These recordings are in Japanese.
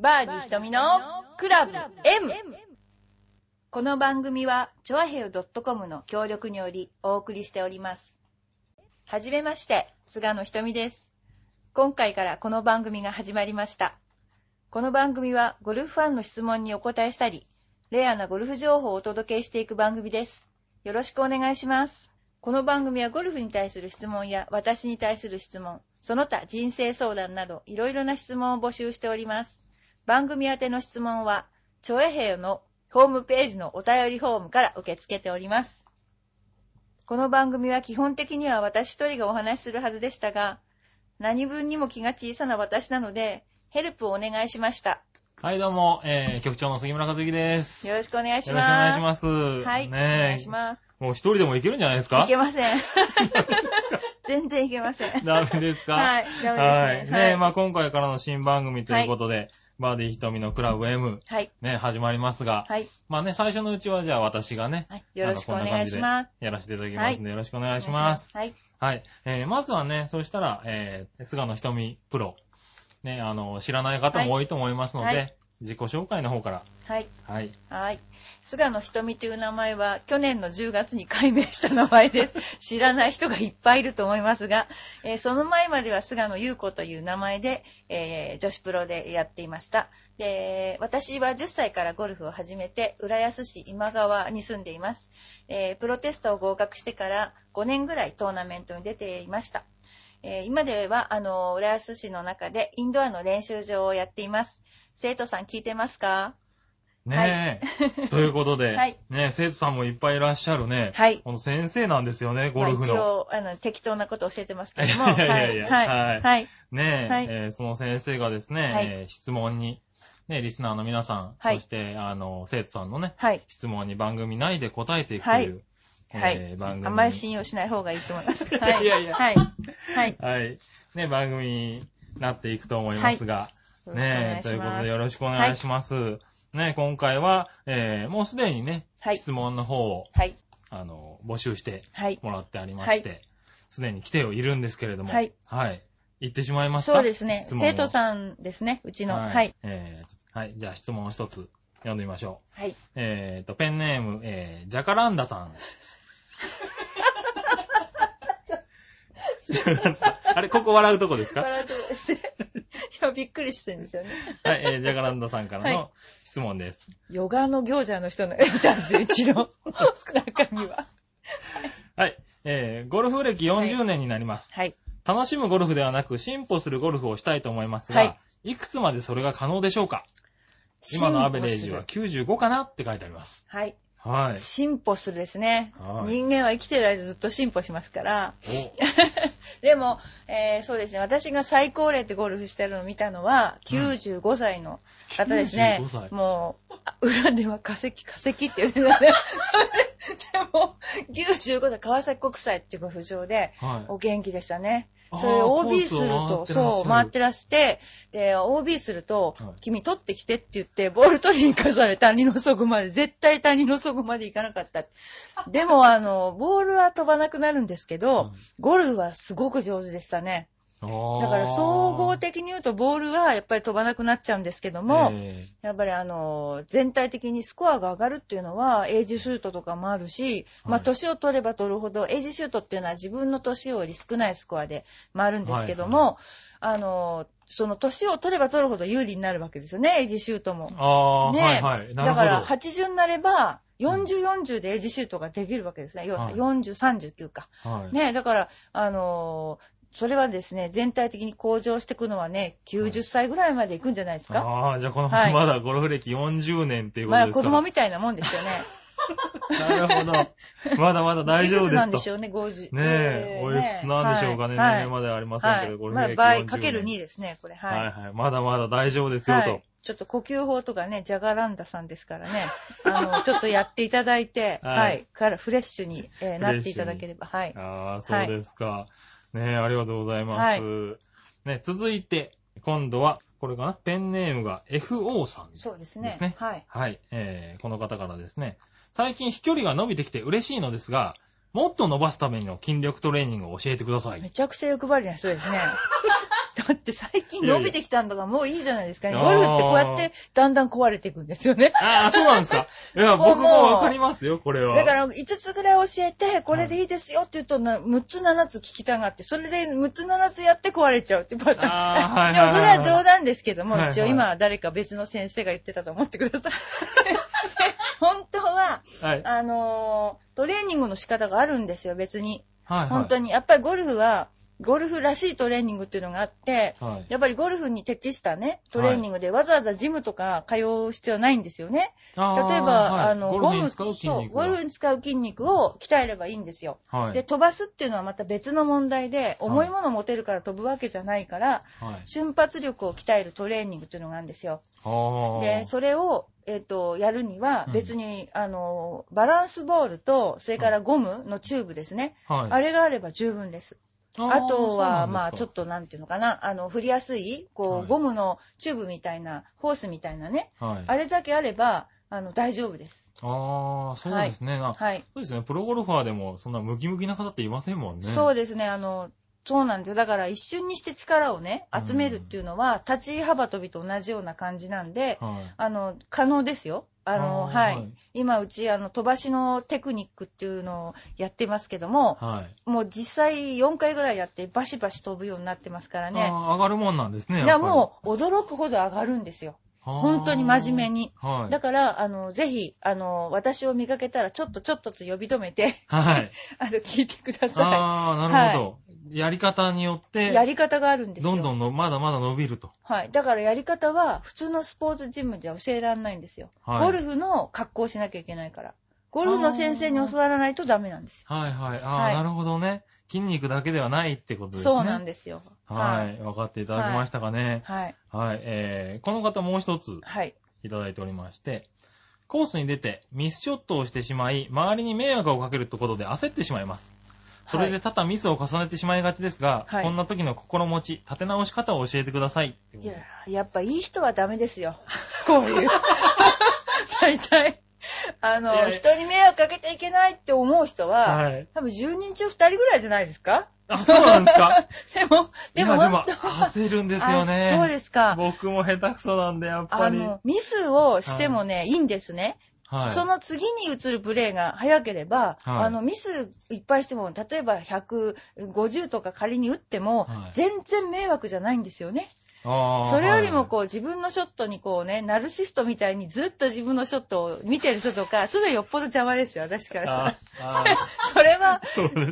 バーディー瞳のクラブ M! この番組は、チョアヘル .com の協力によりお送りしております。はじめまして、菅野瞳です。今回からこの番組が始まりました。この番組は、ゴルフファンの質問にお答えしたり、レアなゴルフ情報をお届けしていく番組です。よろしくお願いします。この番組はゴルフに対する質問や私に対する質問、その他人生相談などいろいろな質問を募集しております。番組宛ての質問は、チョエヘヨのホームページのお便りフォームから受け付けております。この番組は基本的には私一人がお話しするはずでしたが、何分にも気が小さな私なので、ヘルプをお願いしました。はい、どうも、えー、局長の杉村和之です。よろしくお願いしよろしくお願いします。ます。はい、ねお願えいします。もう一人でもいけるんじゃないですか？いけません。全然いけません。ダメですか？はい、ダメはい。ですね。ねえ、まあ今回からの新番組ということで、バーディー瞳のクラブ M、はい、ね、始まりますが、はい、まあね、最初のうちはじゃあ私がね、はい、よろしくお願いします。やらせていただきますので、よろしくお願いしおます。はい、はい。えー、まずはね、そしたら、えー、菅野瞳プロ、ね、あの、知らない方も多いと思いますので、はい自己紹介の方から、はい。はい。はい。菅野瞳という名前は去年の10月に改名した名前です。知らない人がいっぱいいると思いますが、えーその前までは菅野優子という名前で、えー女子プロでやっていました。で、私は10歳からゴルフを始めて、浦安市今川に住んでいます。えープロテストを合格してから5年ぐらいトーナメントに出ていました。えー今では、あの、浦安市の中でインドアの練習場をやっています。生徒さん聞いてますか？ねえ。ということで、はいね生徒さんもいっぱいいらっしゃるね。はいこの先生なんですよね、ゴルフまあ、一の。応あの適当なことを教えてますけども。いやいやいやはい。ははいい。はい。ねえ、はいえーその先生がですね、はいえー質問に、ね、リスナーの皆さん、はいそして、あの、生徒さんのね、はい。質問に番組内で答えていくという、はいえー番組。あんまり信用しない方がいいと思います。はい。いやいやはい。はい。はい。ね、番組になっていくと思いますが、ねいしますということでよろしくお願いします。ね、今回は、えーもうすでにね、はい質問の方を、はい。あの、募集してはい。もらってありまして、すで、に来ているんですけれども、はい。はい。行ってしまいますか？そうですね。生徒さんですね。うちの。はい。はい。えーはい。じゃあ質問を一つ読んでみましょう。はい。えーと、ペンネーム、えー、ジャカランダさん。あれ、ここ笑うとこですか？笑うとこですね。いや、びっくりしてるんですよね。はい、えー、ジャカランダさんからはの質問です。ヨガの行者の人がいたんですよ、うちの中には。はい。えー、ゴルフ歴40年になります。はい。楽しむゴルフではなく、進歩するゴルフをしたいと思いますが、はいい、くつまでそれが可能でしょうか？今のアベレージは進歩する95かなって書いてあります。はい。はい。進歩するですね。はい人間は生きてる間ずっと進歩しますから。お、でも、えーそうですね、私が最高齢でゴルフしてるのを見たのは、95歳の方ですね。95歳もう、あ裏では化石、化石って言ってたね。でも、95歳、川崎国際っていうゴルフ場で、はい。お元気でしたね。それ OB すると、そう、回ってらして、で、OB すると、はい君取ってきてって言って、ボール取りに行かされ谷の底まで、絶対谷の底まで行かなかった。でも、あの、ボールは飛ばなくなるんですけど、うんゴルフはすごく上手でしたね。だだから総合的に言うとボールはやっぱり飛ばなくなっちゃうんですけども、えやっぱりあの、全体的にスコアが上がるっていうのは、エイジシュートとかもあるし、まあ、はい年を取れば取るほど、エイジシュートっていうのは自分の年より少ないスコアで回るんですけども、あの、その年を取れば取るほど有利になるわけですよね、エイジシュートもー、。ああ、ねはいはい。だから、80になれば、40、40でエイジシュートができるわけですね。よはい40、39か。はい。ねだから、あのーそれはですね、全体的に向上していくのはね、90歳ぐらいまで行くんじゃないですか？ああ、じゃあこの、はいまだゴルフ歴40年っていうこまあ子とですか？供みたいなもんですよね。なるほど。まだまだ大丈夫いくつですと。なんでしょうね、50。ねえ、おいくつなんでしょうかね。はい年齢まではありませんけど、ゴルフ歴40倍かける2ですね、これ。ははいい。はい。まだまだ大丈夫ですよとはい。ちょっと呼吸法とかね、ジャガランダさんですからね、あの、ちょっとやっていただいて、はいはい。からフレッシュに、えーフレッシュになっていただければ、はい。ああ、そうですか。ねえ、ありがとうございます。ね、続いて、今度は、これかな？ペンネームが FO さん。そうですね。ですねはい。はい。えー、この方からですね。最近飛距離が伸びてきて嬉しいのですが、もっと伸ばすための筋力トレーニングを教えてください。めちゃくちゃ欲張りな人ですね。だって最近伸びてきたんだからもういいじゃないですかね。ゴルフってこうやってだんだん壊れていくんですよね。ああ、そうなんですか。いや、僕もわかりますよ、これは。だから5つぐらい教えて、これでいいですよって言うとな、6つ7つ聞きたがって、それで6つ7つやって壊れちゃうってパターン。あー はいはいはいでもそれは冗談ですけども、はいはい一応今は誰か別の先生が言ってたと思ってください。本当は、はい。あのートレーニングの仕方があるんですよ、別に。はい、はい。本当に。やっぱりゴルフは、ゴルフらしいトレーニングっていうのがあって、はい。やっぱりゴルフに適したね、トレーニングでわざわざジムとか通う必要ないんですよね。あー例えば、はいあの、ゴルフに使う筋そう、ゴルフに使う筋肉を鍛えればいいんですよ。はい。で、飛ばすっていうのはまた別の問題で、重いもの持てるから飛ぶわけじゃないから、はい。瞬発力を鍛えるトレーニングっていうのがあるんですよ。で、それを、えっ、と、やるにはうん別に、あの、バランスボールと、それからゴムのチューブですね。はい。あれがあれば十分です。あとは、まあ、ちょっと。となんていうのかな、あの、振りやすい、こう、はいゴムのチューブみたいな、ホースみたいなね、はい。あれだけあれば、あの、大丈夫です。ああ、そうですね。なはい。そうですね。プロゴルファーでも、そんなムキムキな方っていませんもんね。そうですね、あの、そうなんですよ。だから一瞬にして力をね、集めるっていうのは、立ち幅跳びと同じような感じなんで、はい。あの、可能ですよ。あの、はい、はい今、うち、あの、飛ばしのテクニックっていうのをやってますけども、はい。もう実際4回ぐらいやってバシバシ飛ぶようになってますからね。上がるもんなんですね。いや、もう驚くほど上がるんですよ。本当に真面目に。はい。だから、あの、ぜひ、あの、私を見かけたら、ちょっとちょっとと呼び止めて、はい。あの、聞いてくださああ、なるほど。やり方によっい。て、やり方があるんですよ。どんどんの、まだまだ伸びると。はい。だからやり方は、普通のスポーツジムじゃ教えられないんですよ。はいゴルフの格好をしなきゃいけないから。ゴルフの先生に教わらないとダメなんですよ。はいはい。ああ、はいなるほどね。筋肉だけではないってことですね。そうなんですよ。はい。分かっていただけましたかね。はい。はい。えー、この方もう一つはい。いただいておりまして、コースに出てミスショットをしてしまい、周りに迷惑をかけるってことで焦ってしまいます。それで多々ミスを重ねてしまいがちですが、はいこんな時の心持ち、立て直し方を教えてください。いや、やっぱいい人はダメですよ。こういう。大体。あの、人に迷惑かけちゃいけないって思う人は、はい。多分10人中2人ぐらいじゃないですか？あ、そうなんですか？でも、でもでも焦るんですよね。あそうですか。僕も下手くそなんで、やっぱり。あの、ミスをしてもね、い、いんですね。はい。その次に移るプレーが早ければ、はいあの、ミスいっぱいしても、例えば150とか仮に打っても、はい全然迷惑じゃないんですよね。それよりもはいこう自分のショットにこうね、ナルシストみたいにずっと自分のショットを見てる人とか、それよっぽど邪魔ですよ、私からしたら。それは、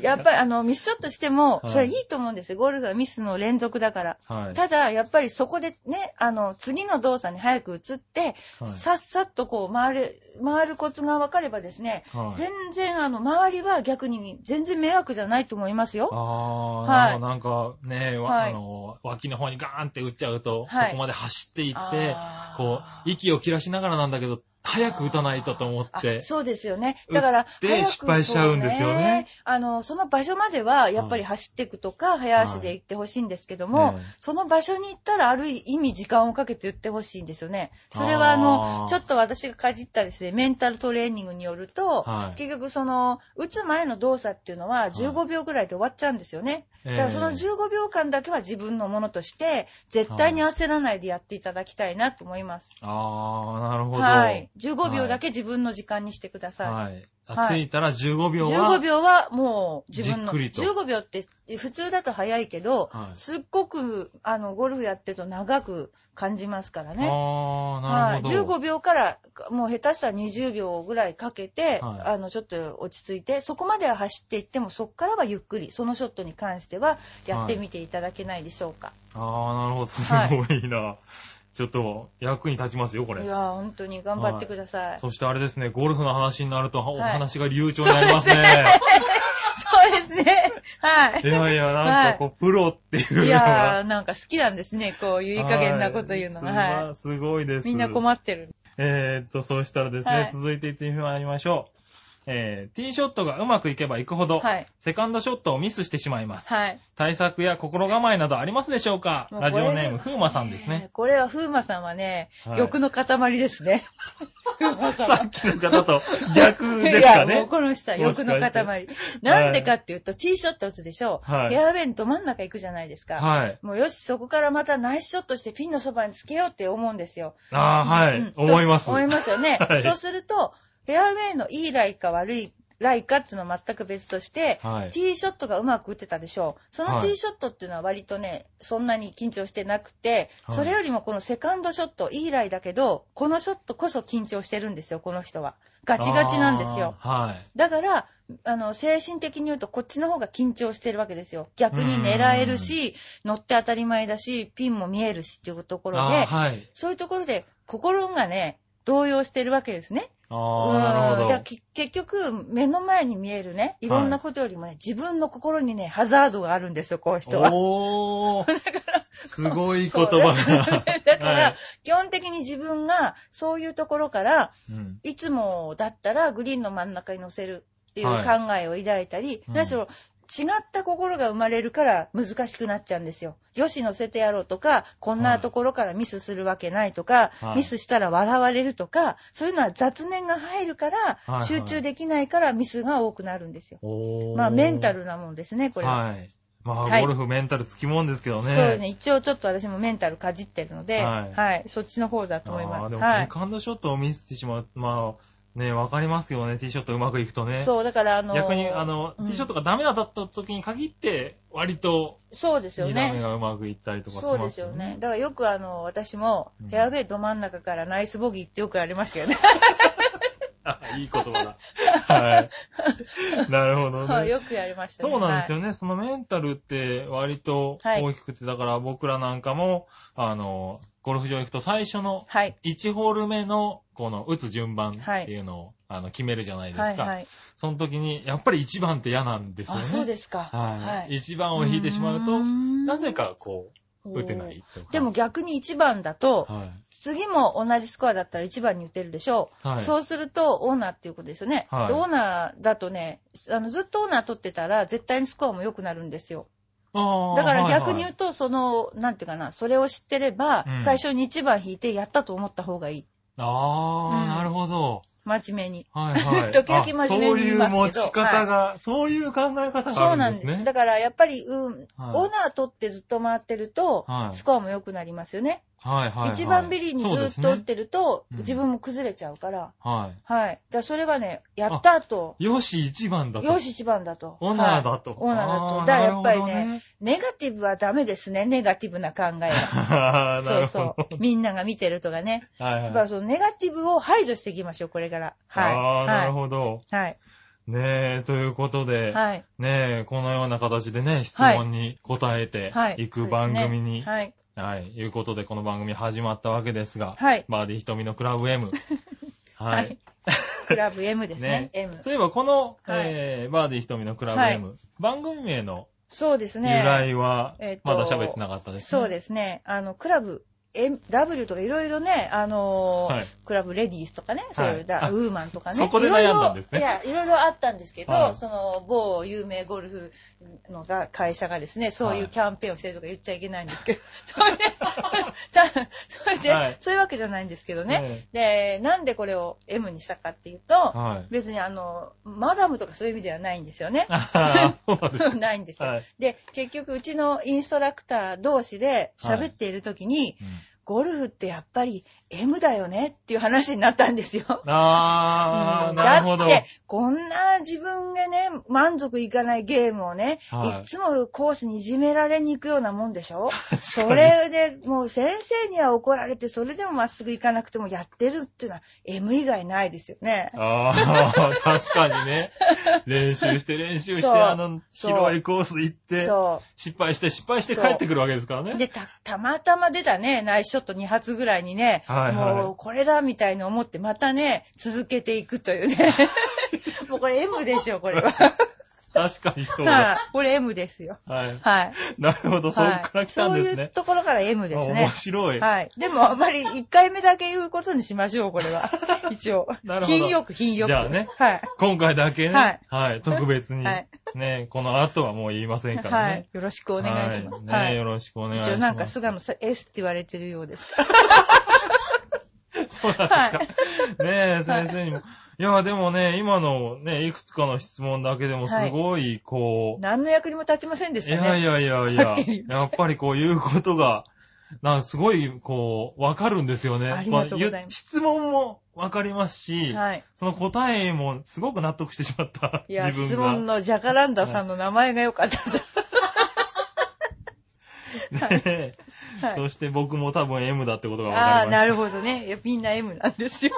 やっぱりあの、ミスショットしても、はいそれいいと思うんですよ。ゴルフはミスの連続だから。はい。ただ、やっぱりそこでね、あの、次の動作に早く移って、はいさっさっとこう回る、回るコツが分かればですね、はい全然あの、周りは逆に全然迷惑じゃないと思いますよ。ああ、はいなんかね、わはいあの、脇の方にガーンって打っちゃうと、はい。そこまで走っていってこう、息を切らしながらなんだけど、早く打たないとと思ってあ、そうですよね。だから、打って早く失敗しちゃうんですよねあの、その場所までは、やっぱり走っていくとか、早足で行ってほしいんですけども、ええその場所に行ったら、ある意味時間をかけて打ってほしいんですよね。それは、ああのー、ちょっと私がかじったですね、メンタルトレーニングによると、はい結局その、打つ前の動作っていうのは15秒ぐらいで終わっちゃうんですよね。ええだからその15秒間だけは自分のものとして、絶対に焦らないでやっていただきたいなと思います。ああ、なるほど。はい。15秒だけ自分の時間にしてください。はい。あはい着いたら15秒は、15秒はもう自分の、じっくりと15秒って普通だと早いけど、はいすっごくあのゴルフやってると長く感じますからね。ああ、なはい、るほど。15秒からもう下手したら20秒ぐらいかけて、はいあのちょっと落ち着いてそこまでは走っていってもそこからはゆっくりそのショットに関してはやってみていただけないでしょうか。ああ、なるほど。すごいな。ちょっと役に立ちますよ、これい、。やー本当に頑張ってください。そしてあれですね、ゴルフの話になると、おはい話が流暢になりますね。そうですね。はい。いやいや、なんかこう、プロっていういやーなんか好きなんですね。こういういい加減なこと言うのが。ははいい。すごいです。みんな困ってる。えーっと、そうしたらですね、はい続いていってみましょう。えー、ティーショットがうまくいけばいくほど、はい。セカンドショットをミスしてしまいます。はい。対策や心構えなどありますでしょうか？ラジオネーム、ふうまさんですね。これは風磨さんはね、はい欲の塊ですね。さっきの方と逆ですいや、もうかね。この人は欲の塊。なんでかっていうと、ティーショット打つでしょ。はいフェアウェイのど真ん中行くじゃないですか。はい。もうよし、そこからまたナイスショットしてピンのそばにつけようって思うんですよ。ああ、はい、うん思います。思いますよね。はいそうすると、フェアウェイのいいライか悪いライかっていうのは全く別として、はいティーショットがうまく打ってたでしょう。そのはいティーショットっていうのは割とね、そんなに緊張してなくて、はいそれよりもこのセカンドショット、いいライだけど、このショットこそ緊張してるんですよ、この人は。ガチガチなんですよ。はい。だから、あの、精神的に言うとこっちの方が緊張してるわけですよ。逆に狙えるし、乗って当たり前だし、ピンも見えるしっていうところあでー、はい。そういうところで心がね、動揺してるわけですね。ああ、結局、目の前に見えるね、い。ろんなことよりもね、自分の心にね、ハザードがあるんですよ、こういう人は。おー。すごい言葉が。だから、はい。基本的に自分がそういうところから、うん。いつもだったらグリーンの真ん中に乗せるっていうはい。考えを抱いたり、うん。何しろ違った心が生まれるから難しくなっちゃうんですよ。よし乗せてやろうとか、こんなところからミスするわけないとか、はいミスしたら笑われるとか、そういうのは雑念が入るから、はいはい集中できないからミスが多くなるんですよ。まあメンタルなもんですね、これは。はい。まあ、はいゴルフメンタルつきもんですけどね。そうですね。一応ちょっと私もメンタルかじってるので、ははいい、そっちの方だと思いあます。ーでも、はい。セカンドショットをミスしてしまう。まあ、ね、わかりますよね。ティーショットうまくいくとね。そう、だからあのー逆に、あの、うんティーショットがダメだった時に限って、割と、そうですよ2打目ね。がうまくいったりとかしそうますよね。ですよね。だからよくあの、私もうん、フェアウェイど真ん中からナイスボギーってよくありましたよね。あいい言葉だ。はい。なるほど はいね。よくやりましたね。そうなんですよ。よね。そのメンタルって割とはい大きくて、だから僕らなんかも、あの、ゴルフ場行くと最初のはい。1ホール目のこの打つ順番っていうのを、あの決めるじゃないですか。はい。はい。その時に、やっぱり1番って嫌なんですよね。あ、そうですか。はい。1番を引いてしまうと、なぜかこう、打てないとか。でも逆に1番だと、はい。次も同じスコアだったら1番に打てるでしょう。はい。そうすると、オーナーっていうことですよね。はいでオーナーだとね、あのずっとオーナー取ってたら、絶対にスコアも良くなるんですよ。だから逆に言はうと、その、なんていうかな、それを知ってれば、うん最初に1番引いてやったと思った方がいい。いああ、うんなるほど。真面目に。はいはい。時々真面目に言いますけどあそういう持ち方が、そういう考え方があそうなんです。だからやっぱり、うん、はいオーナー取ってずっと回ってると、はいスコアも良くなりますよね。はいはいはい。一番ビリにずっと打ってると、うん自分も崩れちゃうから。ははい。だからそれはね、やった後、い。よし、一番だと。よし一番だと。オナーだと。はいオナーだと。だからやっぱりなるね、ネガティブはダメですね。ネガティブな考えは。そうなそう。みんなが見てるとかね。ど。はいやっぱはい。そのネガティブを排除していきましょう、これから。はい。ああ、なるど。ほど。はい。ねえ、ということで、はい。ねえ、このような形でね、質問に答えてはい。いく番組に、そうですねはい、いうことで、この番組始まったわけですが、はい。はい。バーディー瞳のクラブ M。は はいい。クラブ M ですねね。M。そういえば、この、はいえー、バーディー瞳のクラブ M、番組名の由そうですね。来はえっ、とまだ喋ってなかったですね。そうですね。あの、クラブ W とかいろいろね、あのーはいクラブレディースとかね、そういう、だあウーマンとかね。そこで悩んだんですねいろいろいや、いろいろあったんですけど、はいその、某有名ゴルフのが会社がですね、そういうキャンペーンをしてるとか言っちゃいけないんですけど、それで、たそそういうわけじゃないんですけどね。ねで、なんでこれを M にしたかっていうと、はい。別にあの、マダムとかそういう意味ではないんですよね。ないんですよ。はい。で、結局、うちのインストラクター同士で喋っている時に、うんゴルフってやっぱり M だよね？っていう話になったんですよ。あー、うんなるほど。だって、こんな自分がね、満足いかないゲームをね、はいい、つもコースにいじめられに行くようなもんでしょ？それでもう先生には怒られて、それでもまっすぐ行かなくてもやってるっていうのは M 以外ないですよね。ああ、確かにね。練習して練習して、あの、広いコース行って、そ失敗して失敗して帰ってくるわけですからう。ね。で、た、たまたま出たね、ナイスショット2発ぐらいにね、はいはいもうこれだみたいに思ってまたね、続けていくというね。もうこれ M でしょ、これは。確かにそうはだ。い。これ M ですよ。はい。はい。なるほど、そはいっから来たんですそういうね。ところから M ですあね面。白い。はい。でも、あんまり1回目だけ言うことにしましょう、これは。一応。なるほど品よく、品よく。じゃあねはい。今回だけね、ははいい、特別に、はいね、この後はもう言いませんからはねい。。よろしくお願いします。はいね、よろしくお願いします。一応なんか、菅野さん S って言われてるようです。そ そうなんですか。ねえ、先生にも。いや、でもね、今のね、いくつかの質問だけでもすごい、こ何の役にも立ちませんでしう、いたね。やいやいやいやはっきり言、やっぱりこう言うことが、なんかすごい、こう、わかるんですよね。ありがとうございますこ質問もわかりますし、はい。その答えもすごく納得してしまった。いや、質自分が。問のジャカランダさんの名前が良かったです。はいそして僕も多分 M だってことが分かりああ、ました。なるほどね。いや、みんな M なんですよ。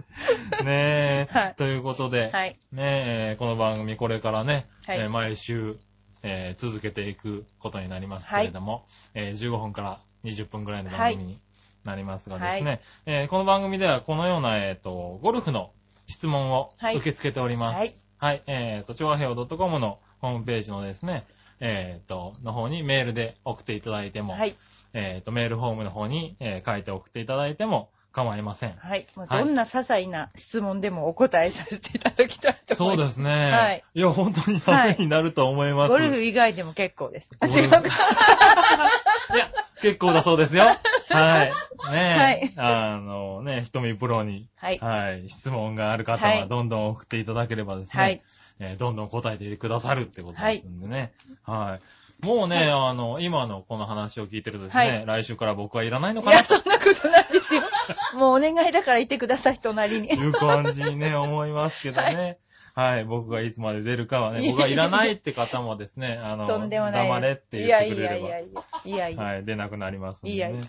ねえ、はいということで、はい。ねえ、この番組これからね、はいえー毎週、えー続けていくことになりますけれども、えー15分から20分くらいの番組になりますがですね、はえーこの番組ではこのような、えっ、と、ゴルフの質問をはい受け付けております。はい。はい、えっ、と、調和平洋 .com のホームページのですね、えっ、と、の方にメールで送っていただいても、はい。えっ、と、メールフォームの方に、えー書いて送っていただいても構いません。はい。もうはいどんな些細な質問でもお答えさせていただきたいと思います。そうですね。はい。いや、本当にためになると思います。ゴルフ以外でも結構です。あ、違うか。いや、結構だそうですよ。はい。ねえ。はいあのね、瞳プロに、はい。はい、質問がある方ははいどんどん送っていただければですね、はい。えーどんどん答えてくださるってことですんでね。はい。もうね、あの、今のこの話を聞いてるとですね、はい来週から僕はいらないのかないや、そんなことないですよ。もうお願いだからいてください、隣にと。いう感じにね、思いますけどね。はい、僕がいつまで出るかはね、僕がいらないって方もですね、あの、とんでもない。黙れってい言ってくれれば。やいやいやいや。いやいや。はい、出なくなりますんでね。いやいや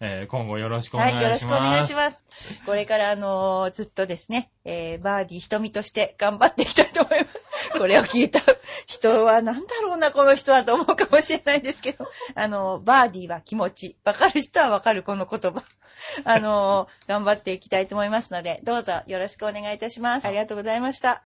えー今後よろしくお願はいい、よろしくおします。願いします。これから、あのーずっとですね、えー、バーディー瞳として頑張っていきたいと思います。これを聞いた人は、なんだろうな、この人はと思うかもしれないですけど、あのーバーディーは気持ち。わかる人はわかる、この言葉。あのー頑張っていきたいと思いますので、どうぞよろしくお願いいたします。ありがとうございました。